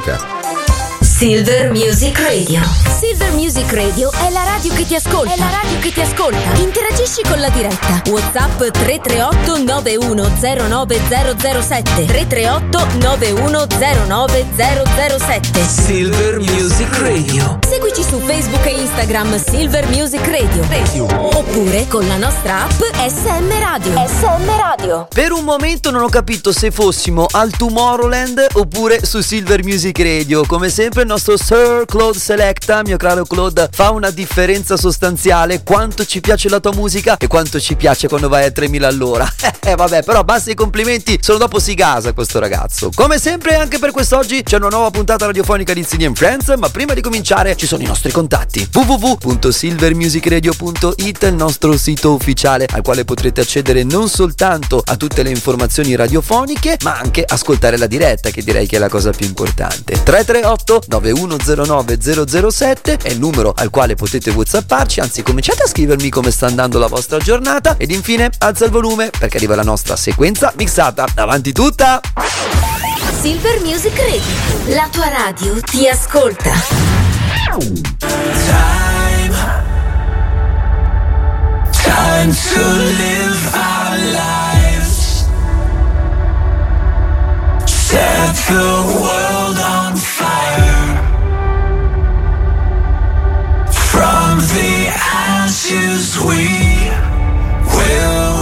musica. Silver Music Radio. Silver Music Radio è la radio che ti ascolta. È la radio che ti ascolta. Interagisci con la diretta. WhatsApp 338 9109007. 338 9109007. Silver Music Radio. Seguici su Facebook e Instagram Silver Music Radio. Radio. Oppure con la nostra app SM Radio. SM Radio. Per un momento non ho capito se fossimo al Tomorrowland oppure su Silver Music Radio. Come sempre nostro Sir Claude Selecta, mio caro Claude, fa una differenza sostanziale quanto ci piace la tua musica e quanto ci piace quando vai a 3000 all'ora. Eh vabbè, però basta i complimenti, solo dopo si gasa questo ragazzo. Come sempre anche per quest'oggi c'è una nuova puntata radiofonica di Insigne Friends, ma prima di cominciare ci sono i nostri contatti. www.silvermusicradio.it, il nostro sito ufficiale al quale potrete accedere non soltanto a tutte le informazioni radiofoniche, ma anche ascoltare la diretta, che direi che è la cosa più importante. 338 9109 007 è il numero al quale potete whatsapparci, anzi cominciate a scrivermi come sta andando la vostra giornata ed infine alza il volume perché arriva la nostra sequenza mixata. Avanti tutta! Silver Music Radio. La tua radio ti ascolta. Time, time to live our lives. Set the world on fire. From the ashes we will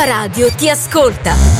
Tua radio ti ascolta.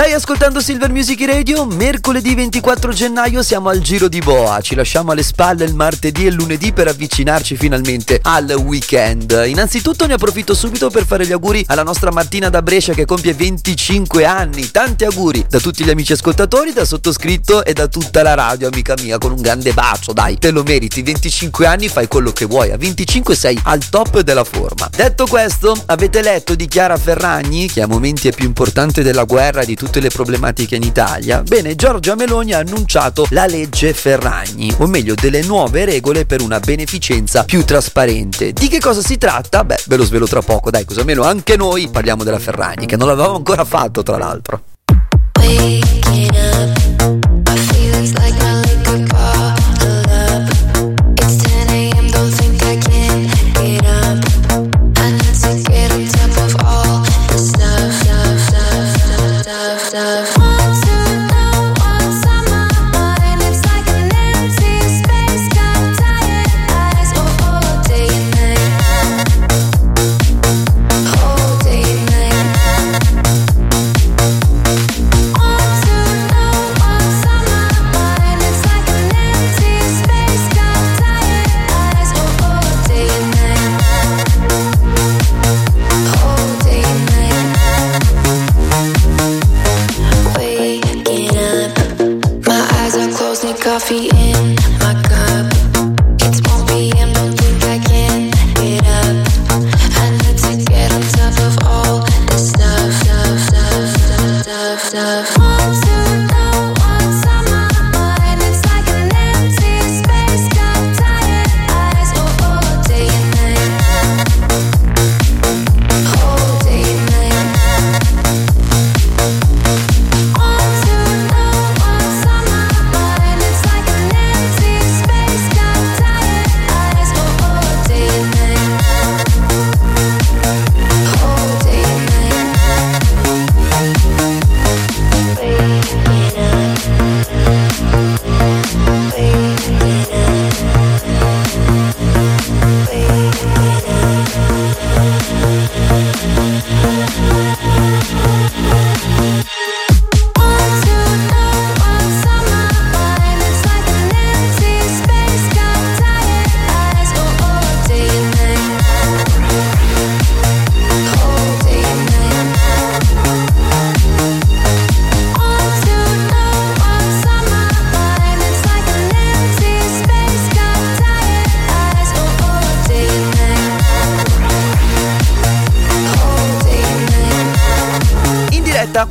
Stai ascoltando Silver Music Radio? Mercoledì 24 gennaio siamo al Giro di Boa. Ci lasciamo alle spalle il martedì e il lunedì per avvicinarci finalmente al weekend. Innanzitutto ne approfitto subito per fare gli auguri alla nostra Martina da Brescia che compie 25 anni. Tanti auguri da tutti gli amici ascoltatori, da sottoscritto e da tutta la radio, amica mia, con un grande bacio, dai. Te lo meriti, 25 anni fai quello che vuoi. A 25 sei al top della forma. Detto questo, avete letto di Chiara Ferragni, che a momenti è più importante della guerra di tutti tutte le problematiche in Italia? Bene, Giorgia Meloni ha annunciato la legge Ferragni, o meglio delle nuove regole per una beneficenza più trasparente. Di che cosa si tratta? Beh, ve lo svelo tra poco, dai, così almeno anche noi parliamo della Ferragni, che non l'avevamo ancora fatto, tra l'altro. Waking up.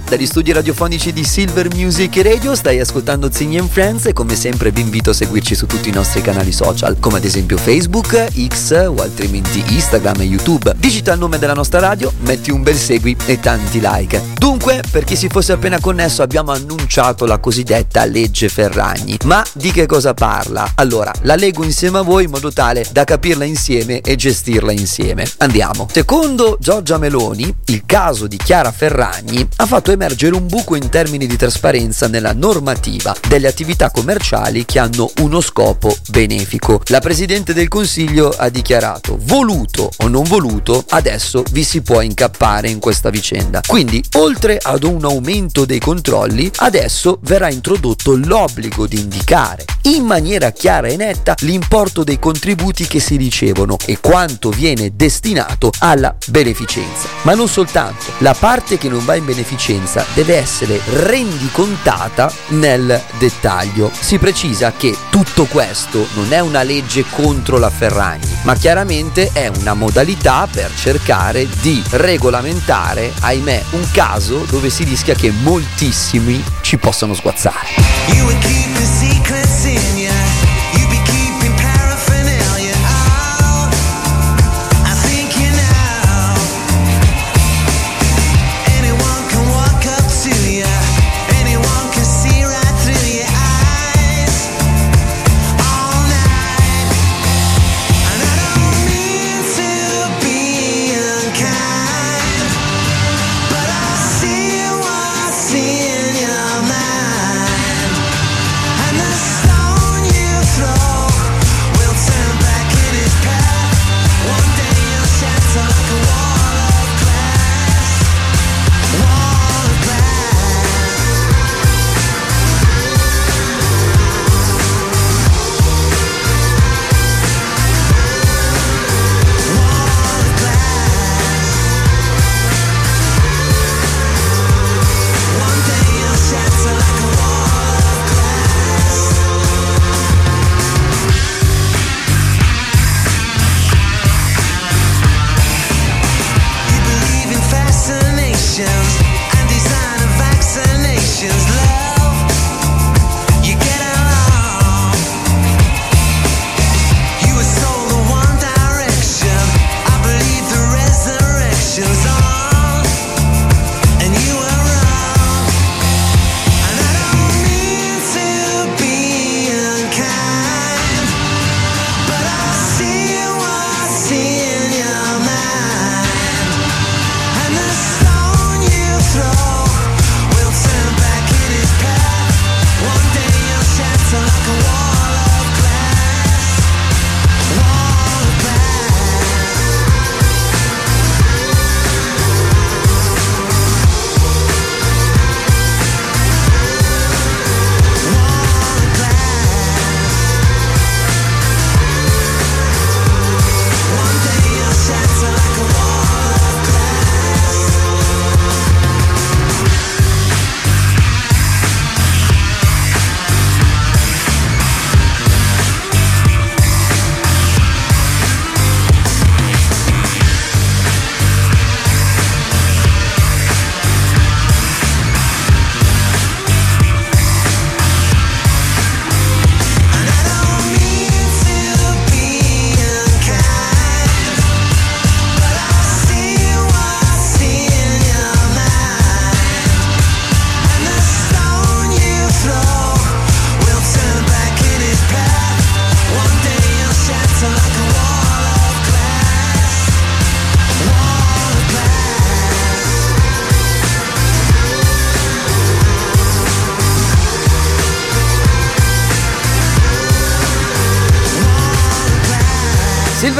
Dagli studi radiofonici di Silver Music Radio, stai ascoltando Zigny and Friends e come sempre vi invito a seguirci su tutti i nostri canali social, come ad esempio Facebook, X o altrimenti Instagram e YouTube. Digita il nome della nostra radio, metti un bel segui e tanti like. Dunque, per chi si fosse appena connesso, abbiamo annunciato la cosiddetta legge Ferragni. Ma di che cosa parla? Allora, la leggo insieme a voi in modo tale da capirla insieme e gestirla insieme. Andiamo. Secondo Giorgia Meloni, il caso di Chiara Ferragni ha fatto emergere un buco in termini di trasparenza nella normativa delle attività commerciali che hanno uno scopo benefico. La Presidente del Consiglio ha dichiarato, voluto o non voluto, adesso vi si può incappare in questa vicenda. Quindi, oltre ad un aumento dei controlli, adesso verrà introdotto l'obbligo di indicare in maniera chiara e netta l'importo dei contributi che si ricevono e quanto viene destinato alla beneficenza. Ma non soltanto, la parte che non va in beneficenza deve essere rendicontata nel dettaglio. Si precisa che tutto questo non è una legge contro la Ferragni, ma chiaramente è una modalità per cercare di regolamentare, ahimè, un caso dove si rischia che moltissimi ci possano sguazzare.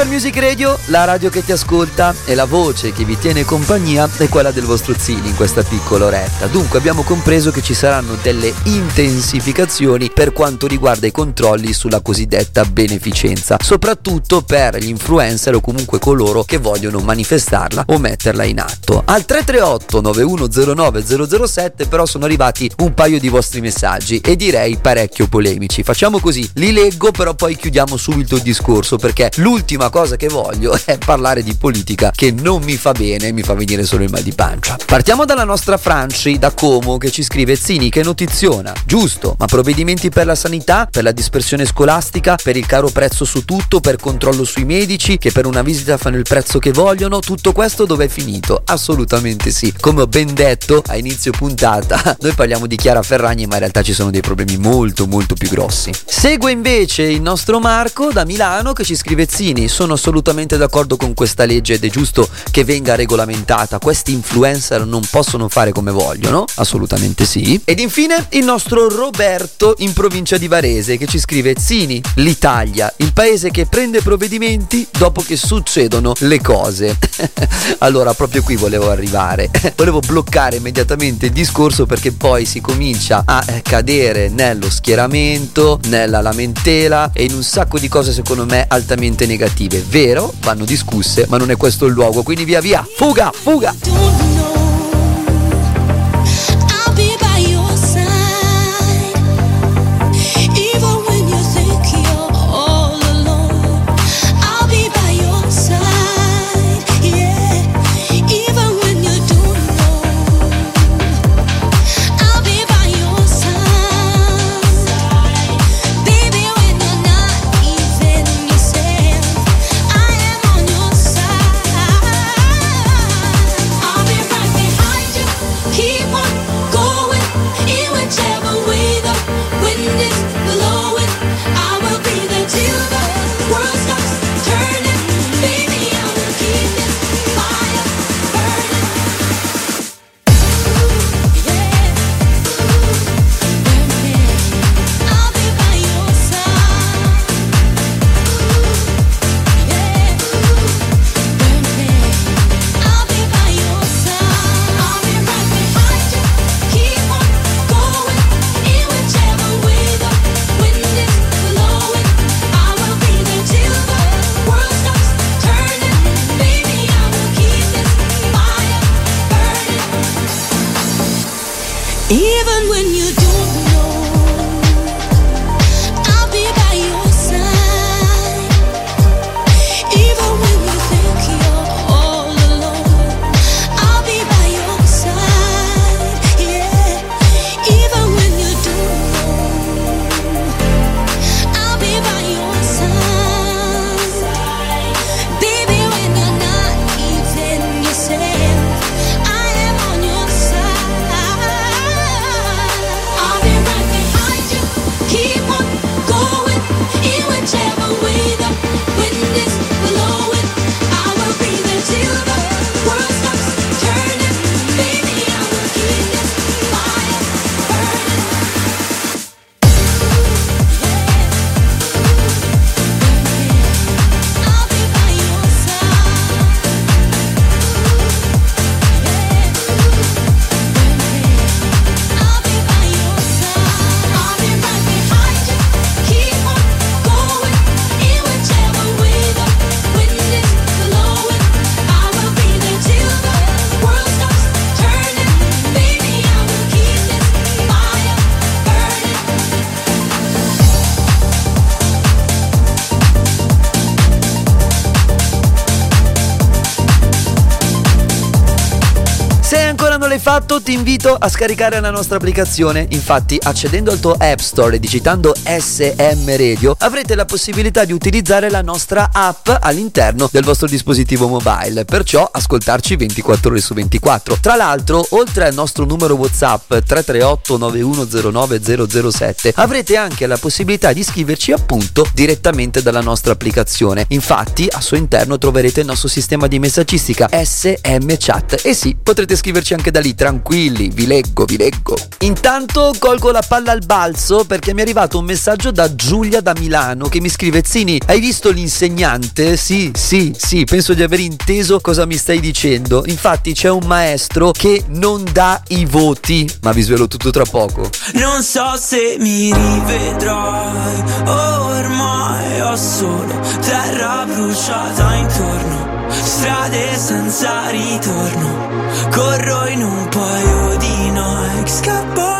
Silver Music Radio, la radio che ti ascolta e la voce che vi tiene compagnia è quella del vostro Zini in questa piccola oretta. Dunque abbiamo compreso che ci saranno delle intensificazioni per quanto riguarda i controlli sulla cosiddetta beneficenza, soprattutto per gli influencer o comunque coloro che vogliono manifestarla o metterla in atto. Al 338 9109 007 però sono arrivati un paio di vostri messaggi e direi parecchio polemici. Facciamo così, li leggo però poi chiudiamo subito il discorso perché l'ultima cosa che voglio è parlare di politica che non mi fa bene, mi fa venire solo il mal di pancia. Partiamo dalla nostra Franci da Como che ci scrive Zini che notiziona. Giusto, ma provvedimenti per la sanità, per la dispersione scolastica, per il caro prezzo su tutto, per controllo sui medici, che per una visita fanno il prezzo che vogliono, tutto questo dove è finito? Assolutamente sì. Come ho ben detto a inizio puntata, noi parliamo di Chiara Ferragni, ma in realtà ci sono dei problemi molto molto più grossi. Segue invece il nostro Marco da Milano che ci scrive Zini, sono assolutamente d'accordo con questa legge ed è giusto che venga regolamentata. Questi influencer non possono fare come vogliono? Assolutamente sì. Ed infine il nostro Roberto in provincia di Varese che ci scrive Zini, l'Italia, il paese che prende provvedimenti dopo che succedono le cose. allora proprio qui volevo arrivare. volevo bloccare immediatamente il discorso perché poi si comincia a eh, cadere nello schieramento, nella lamentela e in un sacco di cose secondo me altamente negative. Vero, vanno discusse, ma non è questo il luogo, quindi via via, fuga, fuga! Ti invito a scaricare la nostra applicazione, infatti accedendo al tuo App Store e digitando SM Radio avrete la possibilità di utilizzare la nostra app all'interno del vostro dispositivo mobile, perciò ascoltarci 24 ore su 24. Tra l'altro, oltre al nostro numero WhatsApp 338 9109 007 avrete anche la possibilità di scriverci appunto direttamente dalla nostra applicazione. Infatti al suo interno troverete il nostro sistema di messaggistica SM Chat e sì, potrete scriverci anche da lì, tranquilli, vi leggo, vi leggo. Intanto colgo la palla al balzo perché mi è arrivato un messaggio da Giulia da Milano che mi scrive Zini, hai visto l'insegnante? Sì, sì, sì, penso di aver inteso cosa mi stai dicendo. Infatti c'è un maestro che non dà i voti, ma vi svelo tutto tra poco. Non so se mi rivedrai, ormai ho solo terra bruciata intorno, strade senza ritorno, corro in un paio di Nike, scappo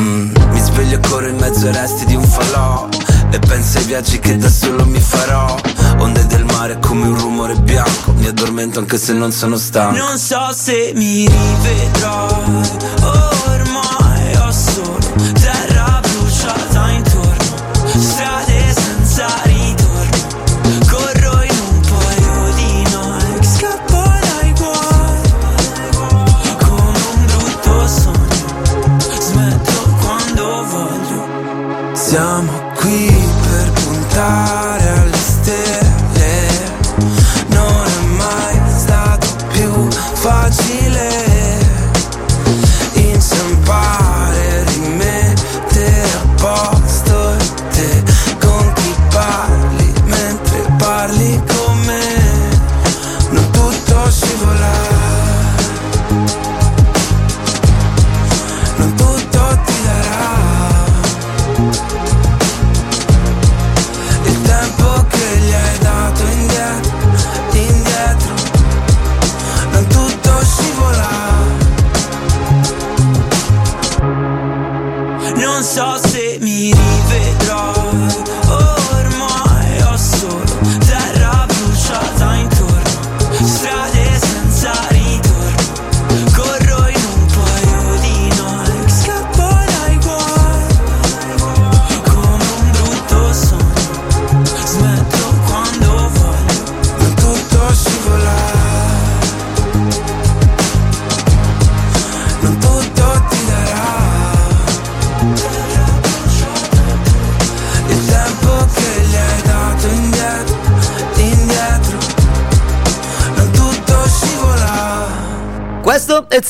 sveglio e corro in mezzo ai resti di un falò. E penso ai viaggi che da solo mi farò. Onde del mare come un rumore bianco. Mi addormento anche se non sono stanco. Non so se mi rivedrai Ormai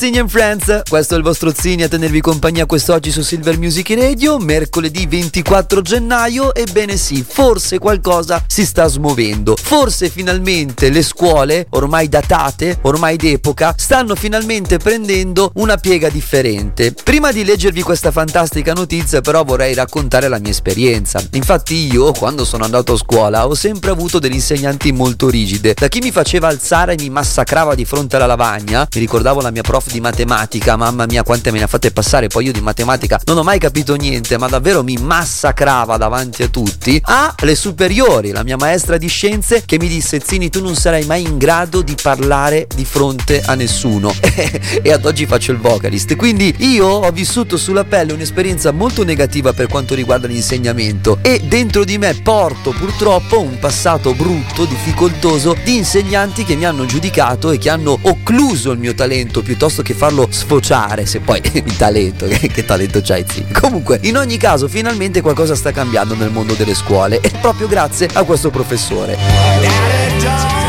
Zini and Friends, questo è il vostro Zini a tenervi compagnia quest'oggi su Silver Music Radio, mercoledì 24 gennaio, ebbene sì, forse qualcosa si sta smuovendo, forse finalmente le scuole, ormai datate, ormai d'epoca, stanno finalmente prendendo una piega differente. Prima di leggervi questa fantastica notizia però vorrei raccontare la mia esperienza, infatti io quando sono andato a scuola ho sempre avuto degli insegnanti molto rigide, da chi mi faceva alzare e mi massacrava di fronte alla lavagna, mi ricordavo la mia prof di matematica, mamma mia quante me ne ha fatte passare, poi io di matematica non ho mai capito niente, ma davvero mi massacrava davanti a tutti, a le superiori, la mia maestra di scienze che mi disse Zini tu non sarai mai in grado di parlare di fronte a nessuno. E ad oggi faccio il vocalist, quindi io ho vissuto sulla pelle un'esperienza molto negativa per quanto riguarda l'insegnamento e dentro di me porto purtroppo un passato brutto, difficoltoso di insegnanti che mi hanno giudicato e che hanno occluso il mio talento piuttosto che farlo sfociare, se poi il talento, che, che talento c'hai Zini. Comunque, in ogni caso, finalmente qualcosa sta cambiando nel mondo delle scuole e proprio grazie a questo professore.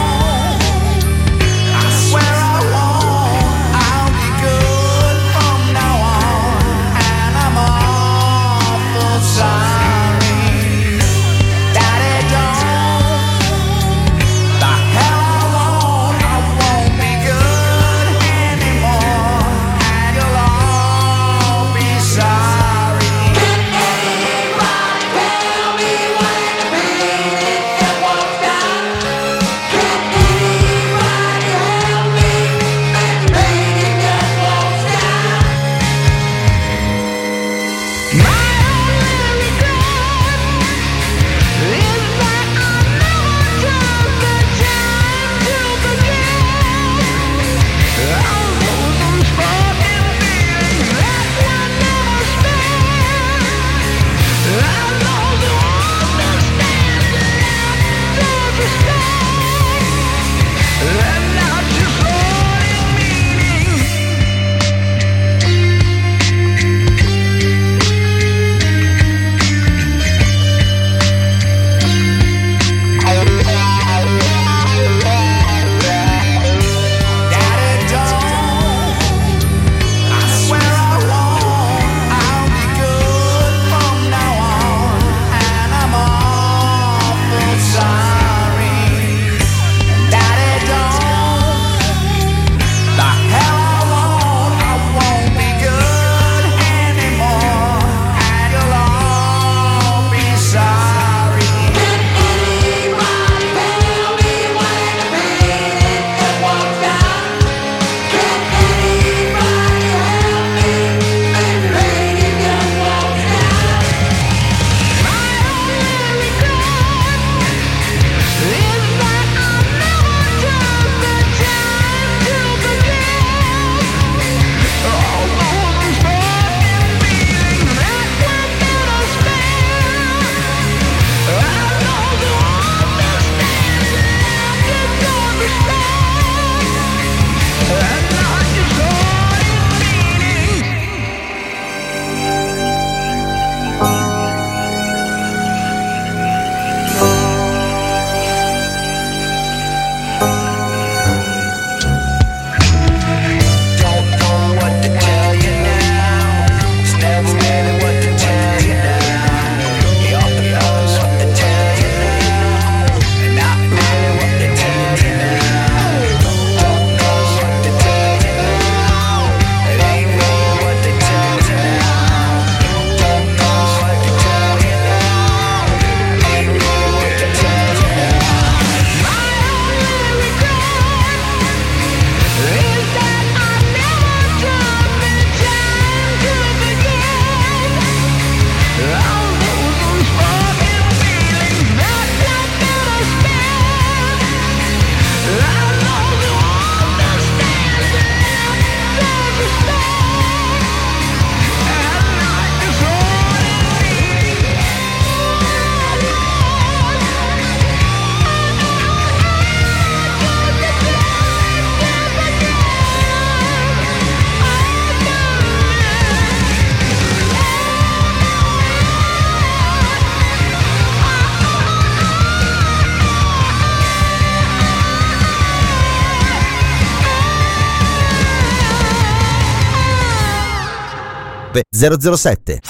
007.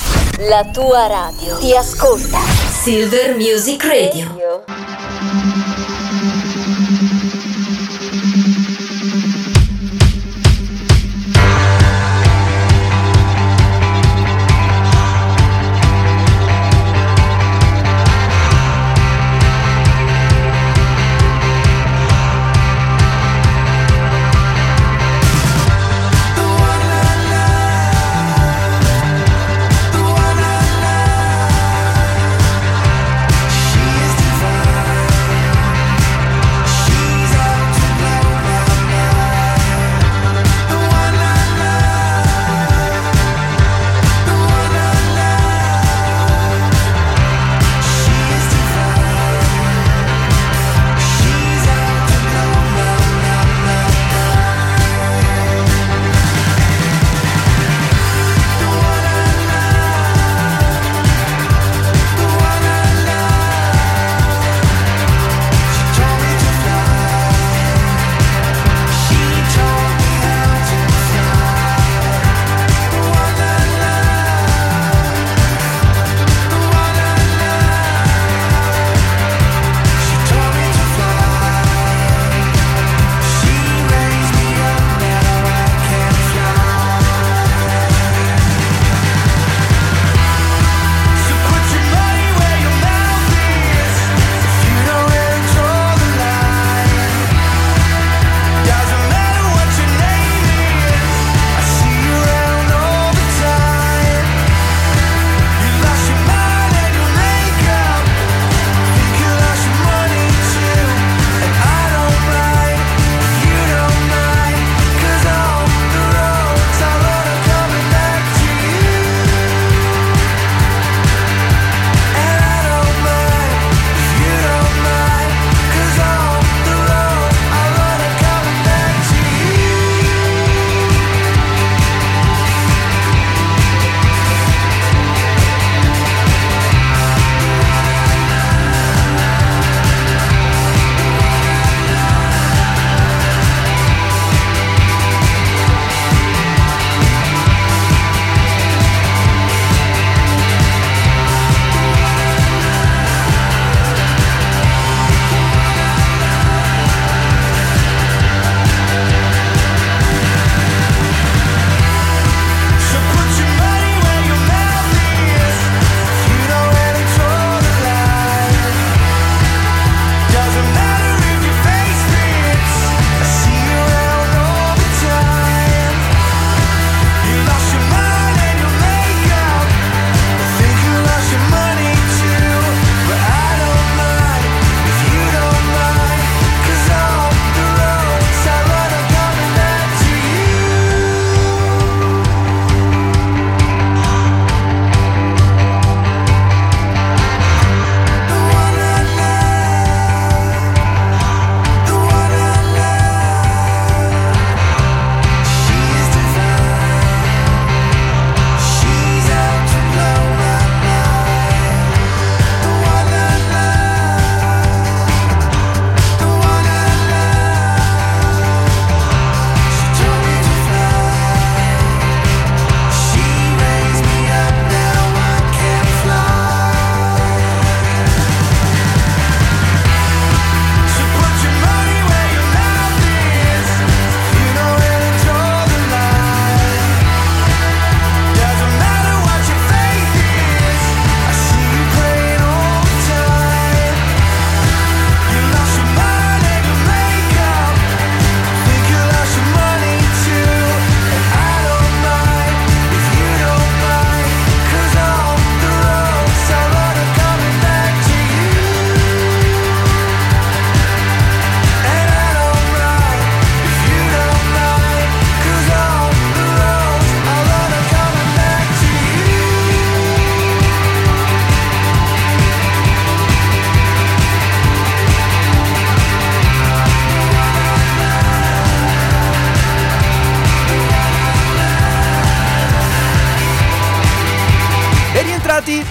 La tua radio ti ascolta. Silver Music Radio.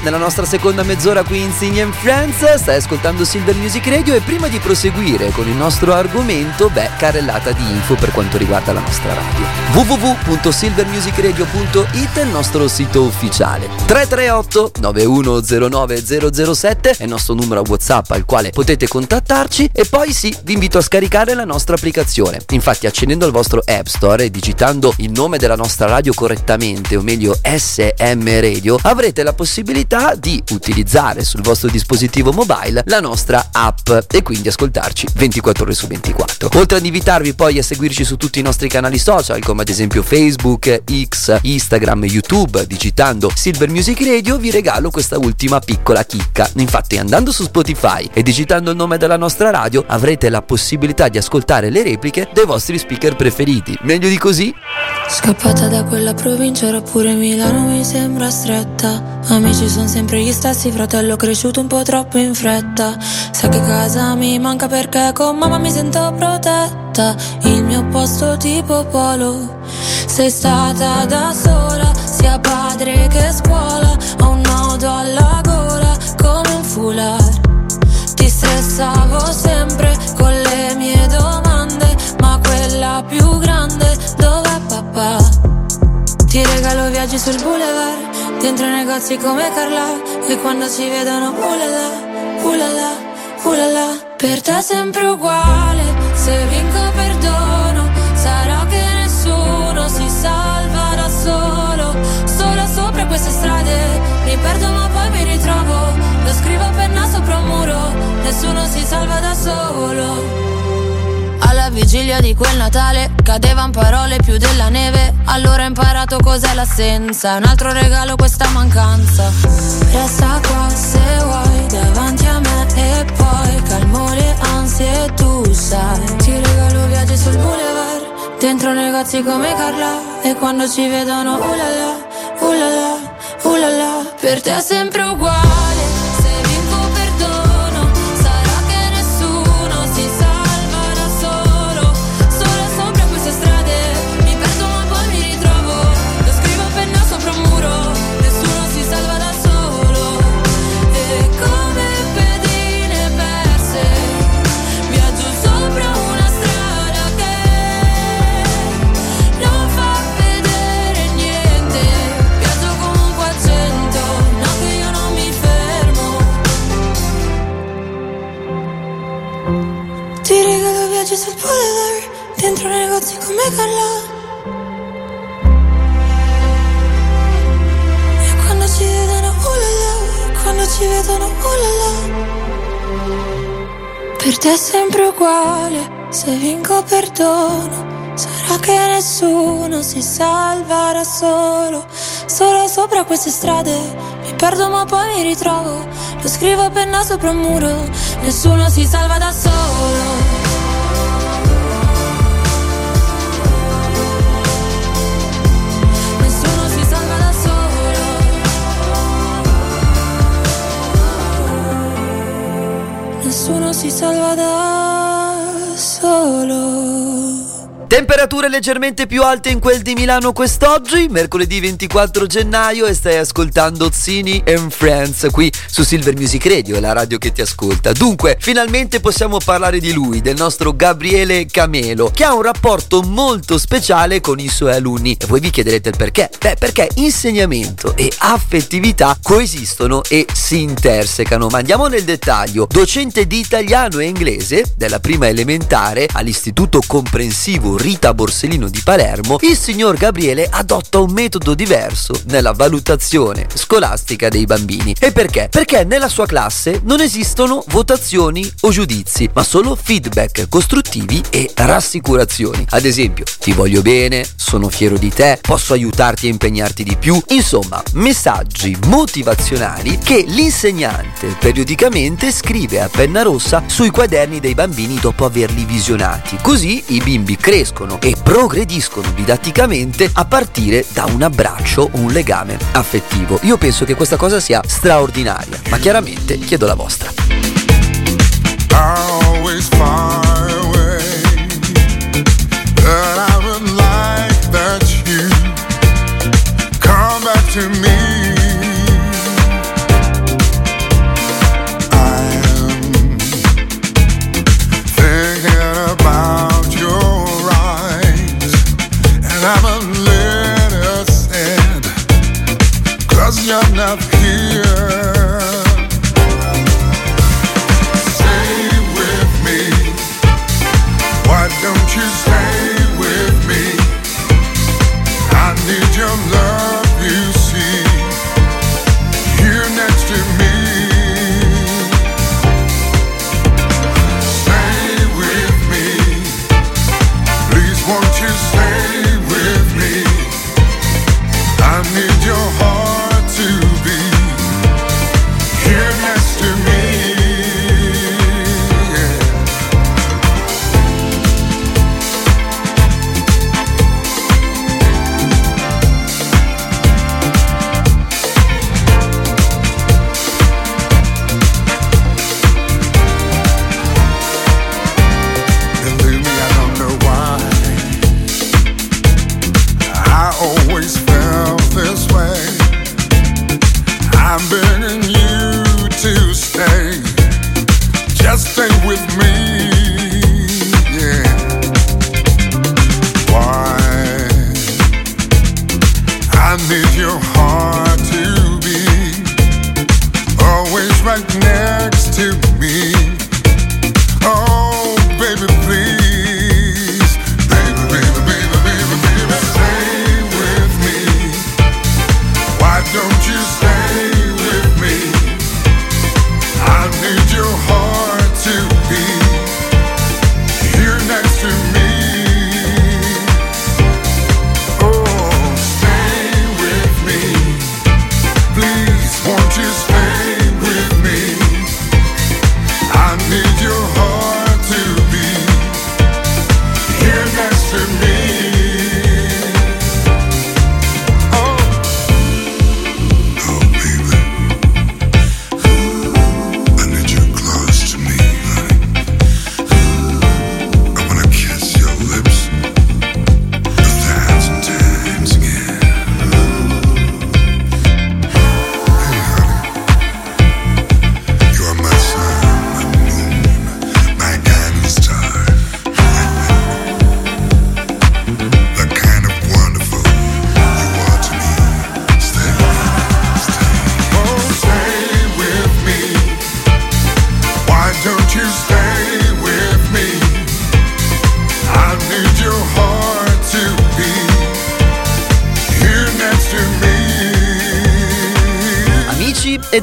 Nella nostra seconda mezz'ora qui in Sing and Friends, stai ascoltando Silver Music Radio e prima di proseguire con il nostro argomento, beh, carrellata di info per quanto riguarda la nostra radio. www.silvermusicradio.it è il nostro sito ufficiale. 338 9109 007 è il nostro numero WhatsApp al quale potete contattarci e poi sì, vi invito a scaricare la nostra applicazione. Infatti accendendo il vostro App Store e digitando il nome della nostra radio correttamente, o meglio SM Radio, avrete la possibilità di utilizzare sul vostro dispositivo mobile la nostra app e quindi ascoltarci 24 ore su 24. Oltre ad invitarvi poi a seguirci su tutti i nostri canali social come ad esempio Facebook, X, Instagram, YouTube, digitando Silver Music Radio vi regalo questa ultima piccola chicca. Infatti andando su Spotify e digitando il nome della nostra radio avrete la possibilità di ascoltare le repliche dei vostri speaker preferiti. Meglio di così? Scappata da quella provincia, ora pure Milano mi sembra stretta. Amici sono sempre gli stessi, fratello cresciuto un po' troppo in fretta. Sa che casa mi manca perché con mamma mi sento protetta. Il mio posto tipo polo. Sei stata da sola, sia padre che scuola. Ho un nodo alla gola come un foulard. Ti stressavo sempre con le mie domande, ma quella più grande dov'è papà? Ti regalo viaggi sul boulevard, dentro negozi come Carla, e quando ci vedono ulala, ulala, ulala. Per te è sempre uguale, se vinco perdono, sarà che nessuno si salva da solo. Solo sopra queste strade, mi perdo ma poi mi ritrovo. Lo scrivo a penna sopra un muro, nessuno si salva da solo. Vigilia di quel Natale cadevan parole più della neve. Allora ho imparato cos'è l'assenza. Un altro regalo questa mancanza. Resta qua se vuoi davanti a me e poi calmo le ansie tu sai. Ti regalo viaggi sul boulevard. Dentro negozi come Carla. E quando ci vedono ulala, ulala, ulala. Per te è sempre uguale. Ci vedono ulala Per te è sempre uguale. Se vinco perdono. Sarà che nessuno si salva solo. Solo sopra queste strade. Mi perdo ma poi mi ritrovo. Lo scrivo a penna sopra un muro. Nessuno si salva da solo solo Nessuno si salva da solo Temperature leggermente più alte in quel di Milano quest'oggi, mercoledì 24 gennaio e stai ascoltando Zini and Friends qui su Silver Music Radio, la radio che ti ascolta. Dunque, finalmente possiamo parlare di lui, del nostro Gabriele Camelo, che ha un rapporto molto speciale con i suoi alunni. E voi vi chiederete il perché? Beh, perché insegnamento e affettività coesistono e si intersecano. Ma andiamo nel dettaglio. Docente di italiano e inglese della prima elementare all'Istituto Comprensivo Rita Borsellino di Palermo, il signor Gabriele adotta un metodo diverso nella valutazione scolastica dei bambini. E perché? Perché nella sua classe non esistono votazioni o giudizi, ma solo feedback costruttivi e rassicurazioni. Ad esempio, ti voglio bene, sono fiero di te, posso aiutarti a impegnarti di più. Insomma, messaggi motivazionali che l'insegnante periodicamente scrive a penna rossa sui quaderni dei bambini dopo averli visionati. Così i bimbi crescono e progrediscono didatticamente a partire da un abbraccio o un legame affettivo. Io penso che questa cosa sia straordinaria, ma chiaramente chiedo la vostra.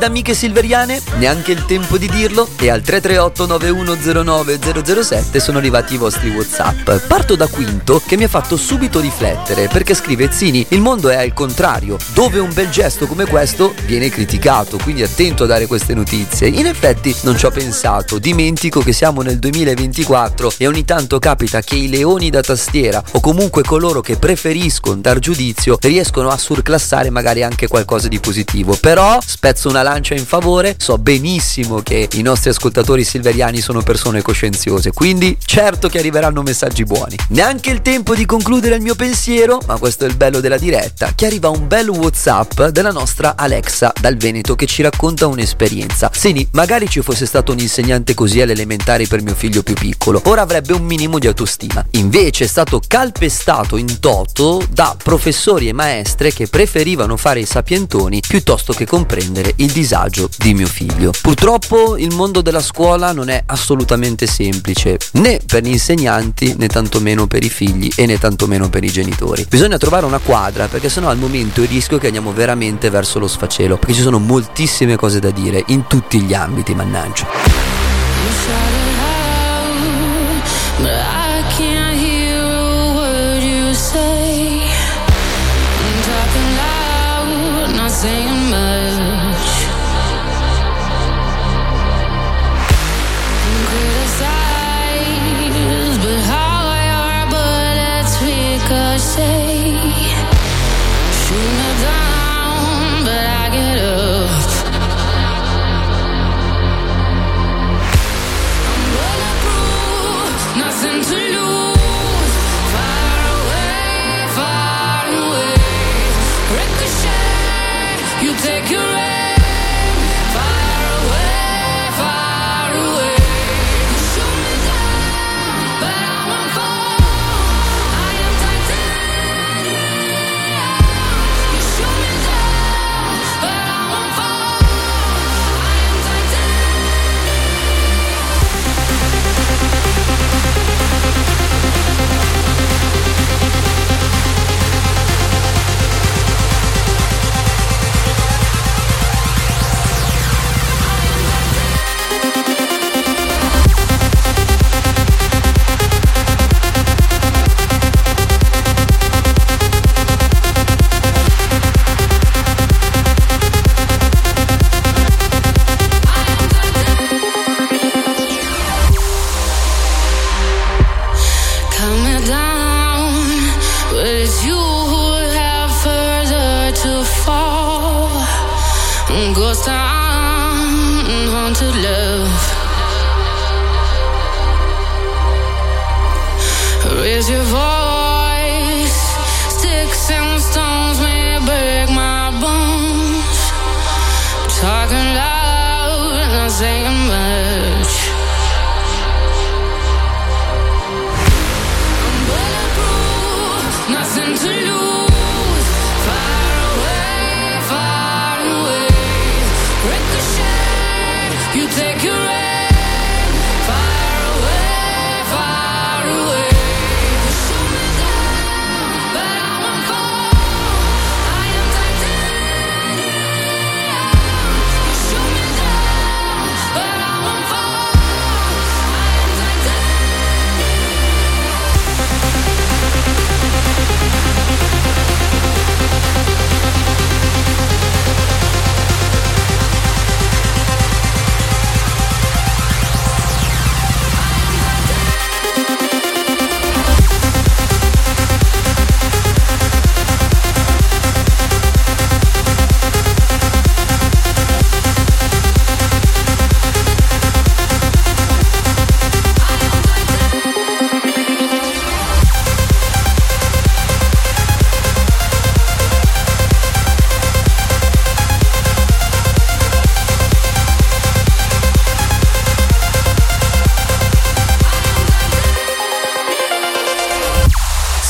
Amiche silveriane, neanche il tempo di dirlo e al 338 9109 007 sono arrivati i vostri Whatsapp. Parto da Quinto che mi ha fatto subito riflettere perché scrive Zini, il mondo è al contrario, dove un bel gesto come questo viene criticato, quindi attento a dare queste notizie. In effetti non ci ho pensato, dimentico che siamo nel 2024 e ogni tanto capita che i leoni da tastiera o comunque coloro che preferiscono dar giudizio riescono a surclassare magari anche qualcosa di positivo. Però spezzo una lancia in favore, so benissimo che i nostri ascoltatori silveriani sono persone coscienziose, quindi certo che arriveranno messaggi buoni. Neanche il tempo di concludere il mio pensiero, ma questo è il bello della diretta, che arriva un bel WhatsApp della nostra Alexa dal Veneto che ci racconta un'esperienza. Seni, magari ci fosse stato un insegnante così alle elementari per mio figlio più piccolo, ora avrebbe un minimo di autostima. Invece è stato calpestato in toto da professori e maestre che preferivano fare i sapientoni piuttosto che comprendere il disagio di mio figlio. Purtroppo il mondo della scuola non è assolutamente semplice, né per gli insegnanti né tantomeno per i figli e né tantomeno per i genitori. Bisogna trovare una quadra perché sennò al momento il rischio è che andiamo veramente verso lo sfacelo, perché ci sono moltissime cose da dire in tutti gli ambiti, mannaggia. Take your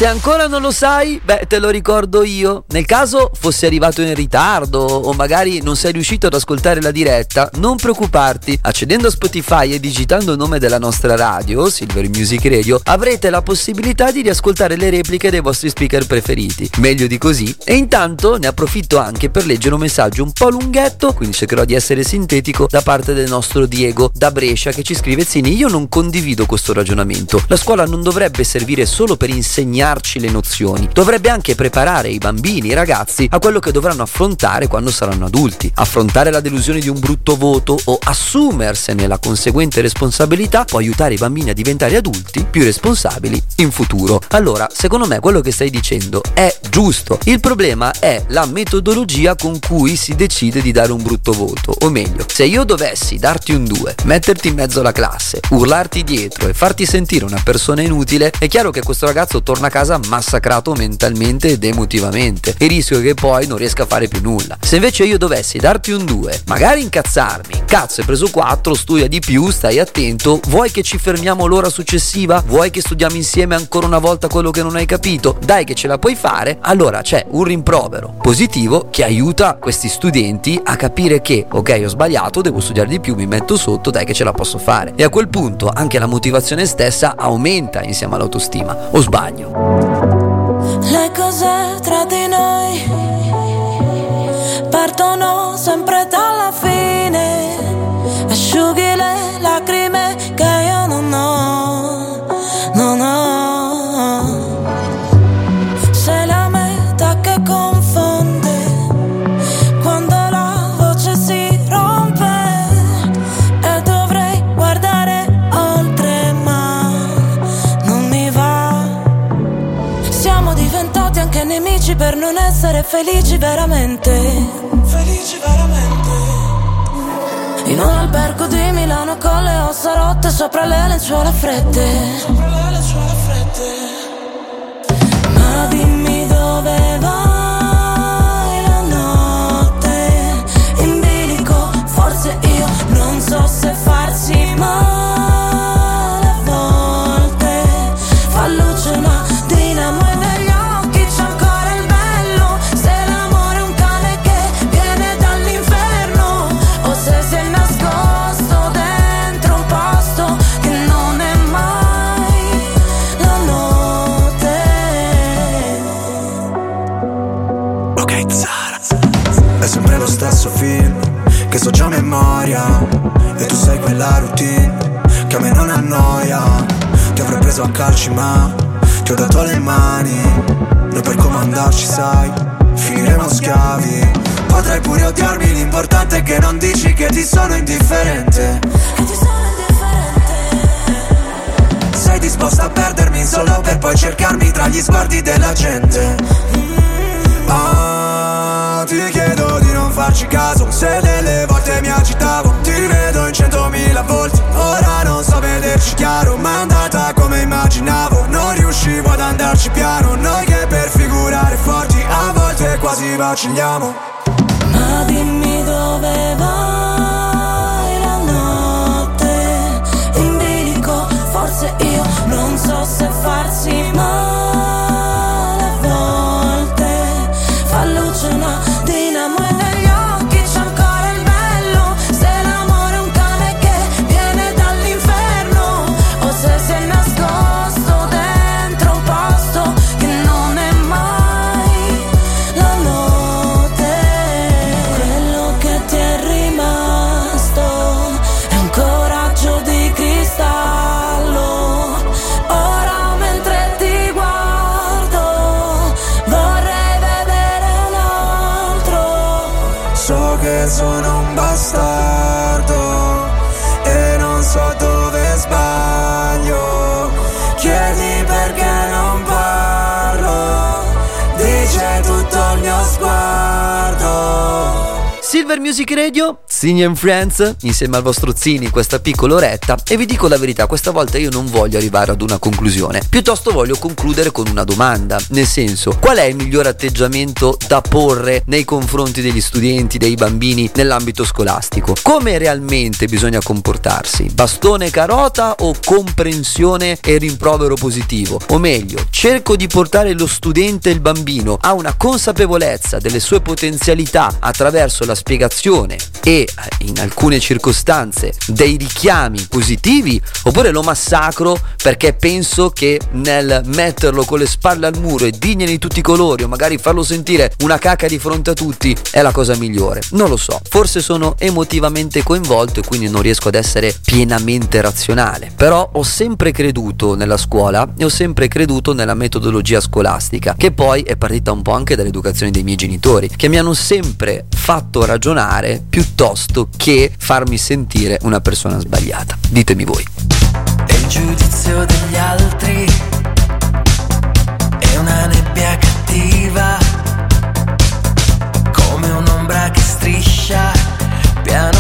ancora non lo sai, beh, te lo ricordo io. Nel caso fossi arrivato in ritardo o magari non sei riuscito ad ascoltare la diretta, non preoccuparti. Accedendo a Spotify e digitando il nome della nostra radio, Silver Music Radio, avrete la possibilità di riascoltare le repliche dei vostri speaker preferiti. Meglio di così. E intanto ne approfitto anche per leggere un messaggio un po' lunghetto, quindi cercherò di essere sintetico, da parte del nostro Diego da Brescia che ci scrive Zini, io non condivido questo ragionamento. La scuola non dovrebbe servire solo per insegnarci le nozioni, dovrebbe anche preparare i bambini, i ragazzi a quello che dovranno affrontare quando saranno adulti. Affrontare la delusione di un brutto voto o assumersene la conseguente responsabilità può aiutare i bambini a diventare adulti più responsabili in futuro. Allora, secondo me quello che stai dicendo è giusto. Il problema è la metodologia con cui si decide di dare un brutto voto. O meglio, se io dovessi darti un 2, metterti in mezzo alla classe, urlarti dietro e farti sentire una persona inutile, è chiaro che questo ragazzo torna a casa massacrato mentalmente ed emotivamente e rischio che poi non riesca a fare più nulla. Se invece io dovessi darti un 2, magari incazzarmi, cazzo hai preso 4, studia di più, stai attento, vuoi che ci fermiamo l'ora successiva? Vuoi che studiamo insieme ancora una volta quello che non hai capito? Dai che ce la puoi fare? Allora c'è un rimprovero positivo che aiuta questi studenti a capire che ok ho sbagliato, devo studiare di più, mi metto sotto, dai che ce la posso fare. E a quel punto anche la motivazione stessa aumenta insieme all'autostima. O sbaglio? Le cose tra di noi partono sempre dalla per non essere felici veramente. Felici veramente. In un albergo di Milano con le ossa rotte sopra le lenzuola fredde. Sopra le lenzuola fredde. Ma dimmi dove vai la notte in bilico. Forse io non so se farsi male calci ma Ti ho dato le mani. Noi per comandarci sai Finiremo schiavi. Potrai pure odiarmi L'importante è che non dici che ti sono indifferente. Sei disposta a perdermi solo per poi cercarmi Tra gli sguardi della gente. Ah, ti chiedo di non farci caso Se delle volte mi agitavo ricredo in centomila volte Ora non so vederci chiaro Ma è andata come immaginavo. Non riuscivo ad andarci piano Noi che per figurare forti A volte quasi vacilliamo Ma dimmi dove vai la notte. In bilico forse io Non so se farsi male. So che sono Silver Music Radio, Zini and Friends, insieme al vostro Zini in questa piccola oretta e vi dico la verità, questa volta io non voglio arrivare ad una conclusione, piuttosto voglio concludere con una domanda, nel senso, qual è il miglior atteggiamento da porre nei confronti degli studenti, dei bambini nell'ambito scolastico? Come realmente bisogna comportarsi? Bastone carota o comprensione e rimprovero positivo? O meglio, cerco di portare lo studente e il bambino a una consapevolezza delle sue potenzialità attraverso la spiegazione e eh, in alcune circostanze dei richiami positivi oppure lo massacro perché penso che nel metterlo con le spalle al muro e dirgliene di tutti i colori o magari farlo sentire una cacca di fronte a tutti è la cosa migliore. Non lo so, forse sono emotivamente coinvolto e quindi non riesco ad essere pienamente razionale, però ho sempre creduto nella scuola e ho sempre creduto nella metodologia scolastica che poi è partita un po' anche dall'educazione dei miei genitori che mi hanno sempre fatto ragionare piuttosto che farmi sentire una persona sbagliata. Ditemi voi. E il giudizio degli altri è una nebbia cattiva, come un'ombra che striscia piano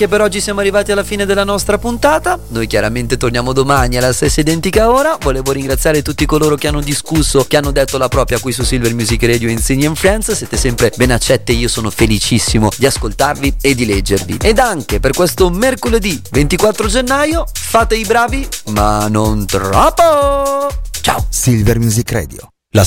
anche per oggi siamo arrivati alla fine della nostra puntata. Noi chiaramente torniamo domani alla stessa identica ora. Volevo ringraziare tutti coloro che hanno discusso, che hanno detto la propria qui su Silver Music Radio Insigni and Friends. Siete sempre ben accette, io sono felicissimo di ascoltarvi e di leggervi. Ed anche per questo mercoledì 24 gennaio, fate i bravi, ma non troppo. Ciao. Silver Music Radio.